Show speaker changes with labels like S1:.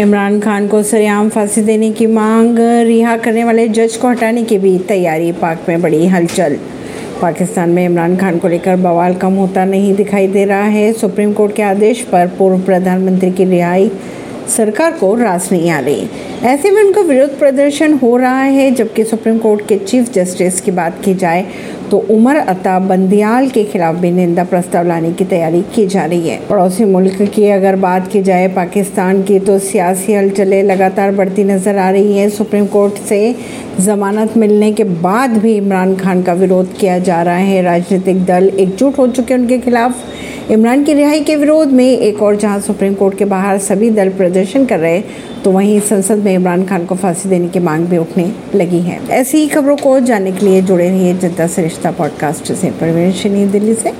S1: इमरान खान को सरेआम फांसी देने की मांग, रिहा करने वाले जज को हटाने की भी तैयारी, पाक में बड़ी हलचल। पाकिस्तान में इमरान खान को लेकर बवाल कम होता नहीं दिखाई दे रहा है। सुप्रीम कोर्ट के आदेश पर पूर्व प्रधानमंत्री की रिहाई सरकार को रास नहीं आ रही। ऐसे में उनका विरोध प्रदर्शन हो रहा है, जबकि सुप्रीम कोर्ट के चीफ जस्टिस की बात की जाए तो उमर अता बंदियाल के खिलाफ भी निंदा प्रस्ताव लाने की तैयारी की जा रही है। पड़ोसी मुल्क की अगर बात की जाए, पाकिस्तान की तो सियासी हलचलें लगातार बढ़ती नज़र आ रही है। सुप्रीम कोर्ट से जमानत मिलने के बाद भी इमरान खान का विरोध किया जा रहा है। राजनीतिक दल एकजुट हो चुके उनके खिलाफ। इमरान की रिहाई के विरोध में एक और जहाँ सुप्रीम कोर्ट के बाहर सभी दल प्रदर्शन कर रहे तो वहीं संसद में इमरान खान को फांसी देने की मांग भी उठने लगी है। ऐसी ही खबरों को जानने के लिए जुड़े रहिए जनता सरिश्ता पॉडकास्ट से। परवीन दिल्ली से।